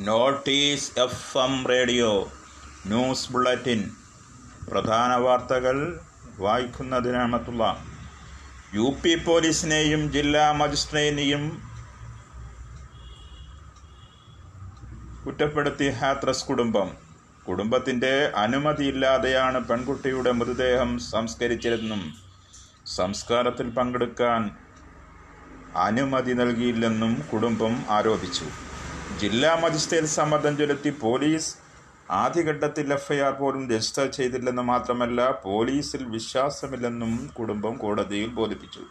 Notice F M radio news bulletin പ്രധാന വാർത്തകൾ വായിക്കുന്നതിനാമത്തുള്ള U P പോലീസിനെയും ജില്ലാ മജിസ്ട്രേറ്റിനെയും കുറ്റപ്പെടുത്തി ഹാത്രസ് കുടുംബം. കുടുംബത്തിന്റെ അനുമതിയില്ലാതെയാണ് പെൺകുട്ടിയുടെ മൃതദേഹം സംസ്കരിച്ചതെന്നും സംസ്കാരത്തിൽ പങ്കെടുക്കാൻ അനുമതി നൽകിയില്ലെന്നും കുടുംബം ആരോപിച്ചു. ജില്ലാ മജിസ്ട്രേറ്റ് സമ്മർദ്ദം ചെലുത്തി പോലീസ് ആദ്യഘട്ടത്തിൽ എഫ്ഐആർ പോലും രജിസ്റ്റർ ചെയ്തില്ലെന്ന് മാത്രമല്ല പോലീസിൽ വിശ്വാസമില്ലെന്നും കുടുംബം കോടതിയിൽ ബോധിപ്പിച്ചു.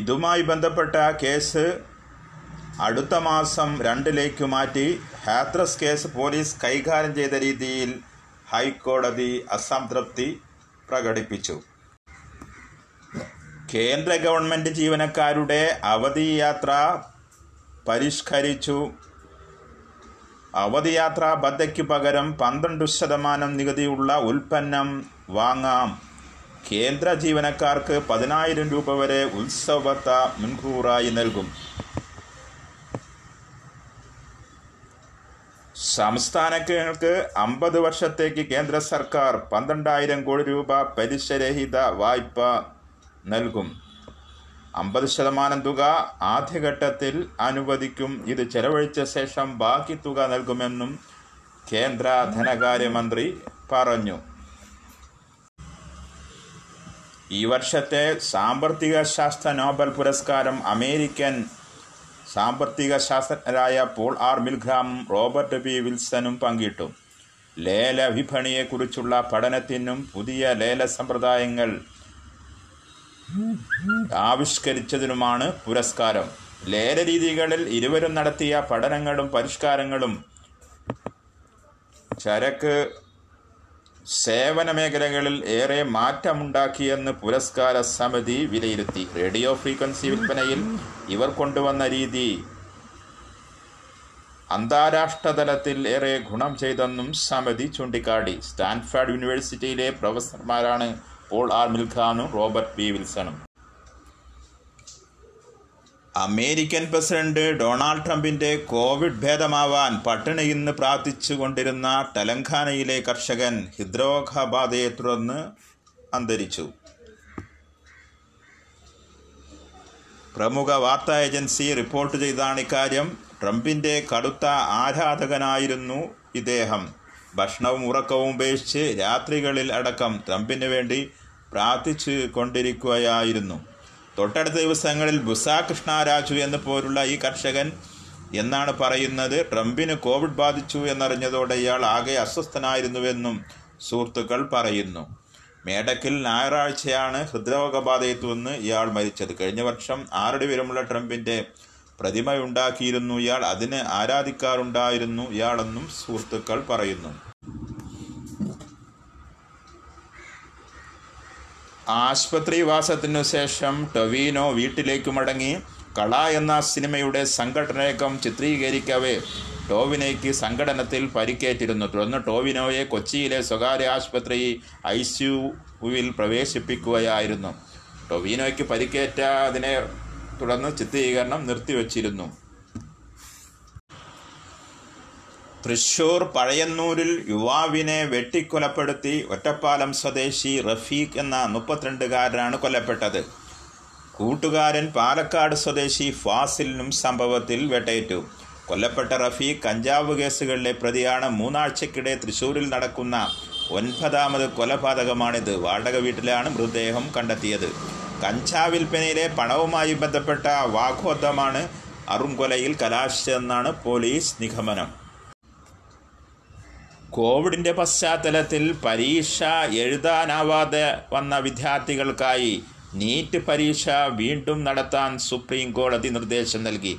ഇതുമായി ബന്ധപ്പെട്ട കേസ് അടുത്ത മാസം രണ്ടിലേക്ക് മാറ്റി ഹാത്രസ് കേസ് പോലീസ് കൈകാര്യം ചെയ്ത രീതിയിൽ ഹൈക്കോടതി അസംതൃപ്തി പ്രകടിപ്പിച്ചു. കേന്ദ്ര ഗവൺമെന്റ് ജീവനക്കാരുടെ അവധി യാത്ര പരിഷ്കരിച്ചു. അവധിയാത്രാ ബദ്ധയ്ക്ക് പകരം പന്ത്രണ്ട് ശതമാനം നികുതിയുള്ള ഉൽപ്പന്നം വാങ്ങാം. കേന്ദ്ര ജീവനക്കാർക്ക് പതിനായിരം രൂപ വരെ ഉത്സവത്ത മുൻകൂറായി നൽകും. സംസ്ഥാനങ്ങൾക്ക് അമ്പത് വർഷത്തേക്ക് കേന്ദ്ര സർക്കാർ പന്ത്രണ്ടായിരം കോടി രൂപ പലിശരഹിത വായ്പ നൽകും. അമ്പത് ശതമാനം തുക ആദ്യഘട്ടത്തിൽ അനുവദിക്കും. ഇത് ചെലവഴിച്ച ശേഷം ബാക്കി തുക നൽകുമെന്നും കേന്ദ്ര ധനകാര്യമന്ത്രി പറഞ്ഞു. ഈ വർഷത്തെ സാമ്പത്തിക ശാസ്ത്ര നോബൽ പുരസ്കാരം അമേരിക്കൻ സാമ്പത്തിക ശാസ്ത്രജ്ഞരായ Paul R Milgrom Robert P. വിൽസനും പങ്കിട്ടു. ലേല വിപണിയെക്കുറിച്ചുള്ള പഠനത്തിനും പുതിയ ലേല സമ്പ്രദായങ്ങൾ ആവിഷ്കരിച്ചതിനുമാണ് പുരസ്കാരം. ലേല രീതികളിൽ ഇരുവരും നടത്തിയ പഠനങ്ങളും പരിഷ്കാരങ്ങളും ചരക്ക് സേവന മേഖലകളിൽ ഏറെ മാറ്റമുണ്ടാക്കിയെന്ന് പുരസ്കാര സമിതി വിലയിരുത്തി. റേഡിയോ ഫ്രീക്വൻസി വിൽപ്പനയിൽ ഇവർ കൊണ്ടുവന്ന രീതി അന്താരാഷ്ട്ര തലത്തിൽ ഏറെ ഗുണം ചെയ്തെന്നും സമിതി ചൂണ്ടിക്കാട്ടി. സ്റ്റാൻഫോർഡ് യൂണിവേഴ്സിറ്റിയിലെ പ്രൊഫസർമാരാണ് പോൾ ആർ മിൽഖാനും റോബർട്ട് പി വിൽസണും. അമേരിക്കൻ പ്രസിഡന്റ് ഡൊണാൾഡ് ട്രംപിന്റെ കോവിഡ് ഭേദമാവാൻ പട്ടിണിയിൽ നിന്ന് പ്രാർത്ഥിച്ചുകൊണ്ടിരുന്ന തെലങ്കാനയിലെ കർഷകൻ ഹൃദ്രോഗബാധയെ തുടർന്ന് അന്തരിച്ചു. പ്രമുഖ വാർത്താ ഏജൻസി റിപ്പോർട്ട് ചെയ്താണ് ഇക്കാര്യം. ട്രംപിന്റെ കടുത്ത ആരാധകനായിരുന്നു ഇദ്ദേഹം. ഭക്ഷണവും ഉറക്കവും ഉപേക്ഷിച്ച് രാത്രികളിൽ അടക്കം ട്രംപിന് വേണ്ടി പ്രാർത്ഥിച്ചു കൊണ്ടിരിക്കുകയായിരുന്നു. തൊട്ടടുത്ത ദിവസങ്ങളിൽ ബുസാ കൃഷ്ണരാജു എന്ന പോലുള്ള ഈ കർഷകൻ എന്നാണ് പറയുന്നത്. ട്രംപിന് കോവിഡ് ബാധിച്ചു എന്നറിഞ്ഞതോടെ ഇയാൾ ആകെ അസ്വസ്ഥനായിരുന്നുവെന്നും സുഹൃത്തുക്കൾ പറയുന്നു. മേടക്കിൽ ഞായറാഴ്ചയാണ് ഹൃദ്രോഗബാധയെ തുടർന്ന് ഇയാൾ മരിച്ചത്. കഴിഞ്ഞ വർഷം ആറടി ഉയരമുള്ള ട്രംപിന്റെ പ്രതിമയുണ്ടാക്കിയിരുന്നു ഇയാൾ. അതിന് ആരാധിക്കാറുണ്ടായിരുന്നു ഇയാളെന്നും സുഹൃത്തുക്കൾ പറയുന്നു. ആശുപത്രിവാസത്തിനു ശേഷം ടൊവീനോ വീട്ടിലേക്ക് മടങ്ങി കള എന്ന സിനിമയുടെ സംഘടനയക്കം ചിത്രീകരിക്കവേ ടോവിനോയ്ക്ക് സംഘടനത്തിൽ പരിക്കേറ്റിരുന്നു. തുടർന്ന് ടോവിനോയെ കൊച്ചിയിലെ സ്വകാര്യ ആശുപത്രി ഐ സിയുവിൽ പ്രവേശിപ്പിക്കുകയായിരുന്നു. ടൊവിനോയ്ക്ക് പരിക്കേറ്റ അതിനെ തുടർന്ന് ചിത്രീകരണം നിർത്തിവച്ചിരുന്നു. തൃശൂർ പഴയന്നൂരിൽ യുവാവിനെ വെട്ടിക്കൊലപ്പെടുത്തി ഒറ്റപ്പാലം സ്വദേശി റഫീഖ് എന്ന മുപ്പത്തിരണ്ടുകാരനാണ് കൊല്ലപ്പെട്ടത്. കൂട്ടുകാരൻ പാലക്കാട് സ്വദേശി ഫാസിലിനും സംഭവത്തിൽ വെട്ടേറ്റു. കൊല്ലപ്പെട്ട റഫീഖ് കഞ്ചാവ് കേസുകളിലെ പ്രതിയാണ്. മൂന്നാഴ്ചക്കിടെ തൃശൂരിൽ നടക്കുന്ന ഒൻപതാമത് കൊലപാതകമാണിത്. വാടക വീട്ടിലാണ് മൃതദേഹം കണ്ടെത്തിയത്. കഞ്ചാവ് വിൽപ്പനയിലെ പണവുമായി ബന്ധപ്പെട്ട വാഗ്വാദമാണ് അറുംകൊലയിൽ കലാശിച്ചതെന്നാണ് പോലീസ് നിഗമനം. കോവിഡിന്റെ പശ്ചാത്തലത്തിൽ പരീക്ഷ എഴുതാനാവാതെ വന്ന വിദ്യാർത്ഥികൾക്കായി നീറ്റ് പരീക്ഷ വീണ്ടും നടത്താൻ സുപ്രീം കോടതി നിർദ്ദേശം നൽകി.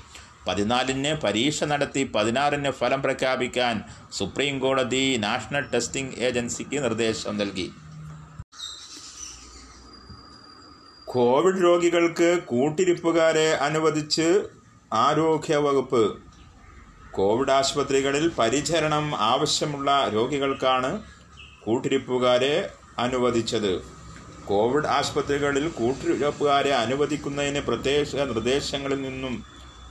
പതിനാലിന് പരീക്ഷ നടത്തി പതിനാറിന് ഫലം പ്രഖ്യാപിക്കാൻ സുപ്രീം കോടതി നാഷണൽ ടെസ്റ്റിംഗ് ഏജൻസിക്ക് നിർദ്ദേശം നൽകി. കോവിഡ് രോഗികൾക്ക് കൂട്ടിരിപ്പുകാരെ അനുവദിച്ച് ആരോഗ്യവകുപ്പ് കോവിഡ് ആശുപത്രികളിൽ പരിചരണം ആവശ്യമുള്ള രോഗികൾക്കാണ് കൂട്ടിരിപ്പുകാരെ അനുവദിച്ചത്. കോവിഡ് ആശുപത്രികളിൽ കൂട്ടിരിപ്പുകാരെ അനുവദിക്കുന്നതിന് പ്രത്യേക നിർദ്ദേശങ്ങളിൽ നിന്നും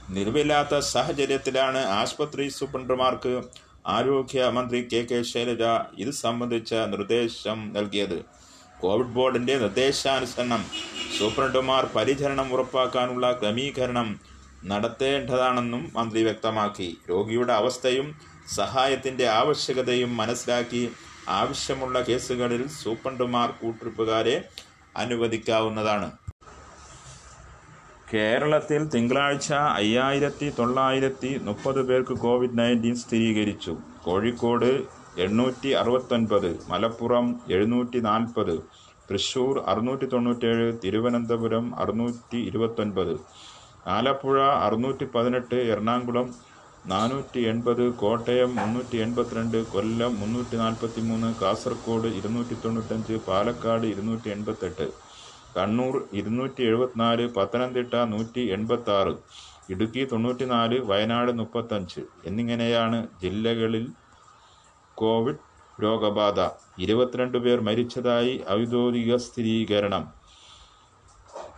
നിലവില്ലാത്ത സാഹചര്യത്തിലാണ് ആശുപത്രി സൂപ്രണ്ടുമാർക്ക് ആരോഗ്യമന്ത്രി കെ കെ ശൈലജ ഇത് സംബന്ധിച്ച നിർദ്ദേശം നൽകിയത്. കോവിഡ് ബോർഡിന്റെ നിർദ്ദേശാനുസരണം സൂപ്രണ്ടുമാർ പരിചരണം ഉറപ്പാക്കാനുള്ള ക്രമീകരണം നടത്തേണ്ടതാണെന്നും മന്ത്രി വ്യക്തമാക്കി. രോഗിയുടെ അവസ്ഥയും സഹായത്തിന്റെ ആവശ്യകതയും മനസ്സിലാക്കി ആവശ്യമുള്ള കേസുകളിൽ സൂപ്രണ്ടുമാർ കൂട്ടിരിപ്പുകാരെ അനുവദിക്കാവുന്നതാണ്. കേരളത്തിൽ തിങ്കളാഴ്ച അയ്യായിരത്തി തൊള്ളായിരത്തി മുപ്പത് പേർക്ക് കോവിഡ് നയന്റീൻ സ്ഥിരീകരിച്ചു. കോഴിക്കോട് എണ്ണൂറ്റി അറുപത്തൊൻപത് മലപ്പുറം എഴുന്നൂറ്റി നാൽപ്പത് തൃശ്ശൂർ അറുന്നൂറ്റി തൊണ്ണൂറ്റേഴ് തിരുവനന്തപുരം അറുന്നൂറ്റി ഇരുപത്തൊൻപത് ആലപ്പുഴ അറുന്നൂറ്റി പതിനെട്ട് എറണാകുളം നാനൂറ്റി എൺപത് കോട്ടയം മുന്നൂറ്റി എൺപത്തിരണ്ട് കൊല്ലം മുന്നൂറ്റി നാൽപ്പത്തി മൂന്ന് കാസർഗോഡ് ഇരുന്നൂറ്റി തൊണ്ണൂറ്റഞ്ച് പാലക്കാട് ഇരുന്നൂറ്റി എൺപത്തെട്ട് കണ്ണൂർ ഇരുന്നൂറ്റി എഴുപത്തിനാല് പത്തനംതിട്ട നൂറ്റി എൺപത്തി ആറ് ഇടുക്കി തൊണ്ണൂറ്റിനാല് വയനാട് മുപ്പത്തഞ്ച് എന്നിങ്ങനെയാണ് ജില്ലകളിൽ കോവിഡ് രോഗബാധ. ഇരുപത്തിരണ്ട് പേർ മരിച്ചതായി ഔദ്യോഗിക സ്ഥിരീകരണം.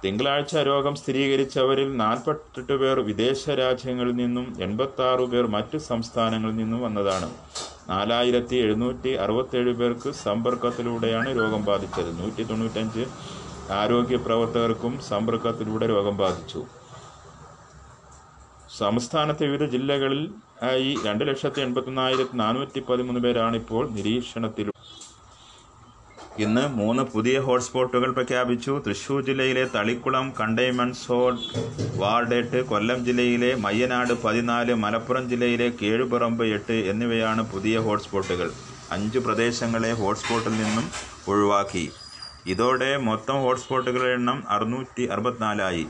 തിങ്കളാഴ്ച രോഗം സ്ഥിരീകരിച്ചവരിൽ നാൽപ്പത്തെട്ട് പേർ വിദേശ രാജ്യങ്ങളിൽ നിന്നും എൺപത്തി ആറ് പേർ മറ്റു സംസ്ഥാനങ്ങളിൽ നിന്നും വന്നതാണ്. നാലായിരത്തി എഴുന്നൂറ്റി അറുപത്തേഴ് പേർക്ക് സമ്പർക്കത്തിലൂടെയാണ് രോഗം ബാധിച്ചത്. നൂറ്റി തൊണ്ണൂറ്റഞ്ച് ആരോഗ്യ പ്രവർത്തകർക്കും സമ്പർക്കത്തിലൂടെ രോഗം ബാധിച്ചു. സംസ്ഥാനത്തെ വിവിധ ജില്ലകളിൽ ആയി രണ്ട് ലക്ഷത്തി എൺപത്തൊന്നായിരത്തി നാനൂറ്റി പതിമൂന്ന് പേരാണ് ഇപ്പോൾ നിരീക്ഷണത്തിൽ ഇന്ന് മൂന്ന് പുതിയ ഹോട്ട്സ്പോട്ടുകൾ പ്രഖ്യാപിച്ചു. തൃശൂർ ജില്ലയിലെ തളിക്കുളം കണ്ടെയ്ൻമെന്റ് സോൺ വാർഡ് എട്ട് കൊല്ലം ജില്ലയിലെ മയ്യനാട് പതിനാല് മലപ്പുറം ജില്ലയിലെ കേഴുപറമ്പ് എട്ട് എന്നിവയാണ് പുതിയ ഹോട്ട്സ്പോട്ടുകൾ. അഞ്ച് പ്രദേശങ്ങളെ ഹോട്ട്സ്പോട്ടിൽ നിന്നും ഒഴിവാക്കി. ഇതോടെ മൊത്തം ഹോട്ട്സ്പോട്ടുകളുടെ എണ്ണം അറുന്നൂറ്റി അറുപത്തിനാലായി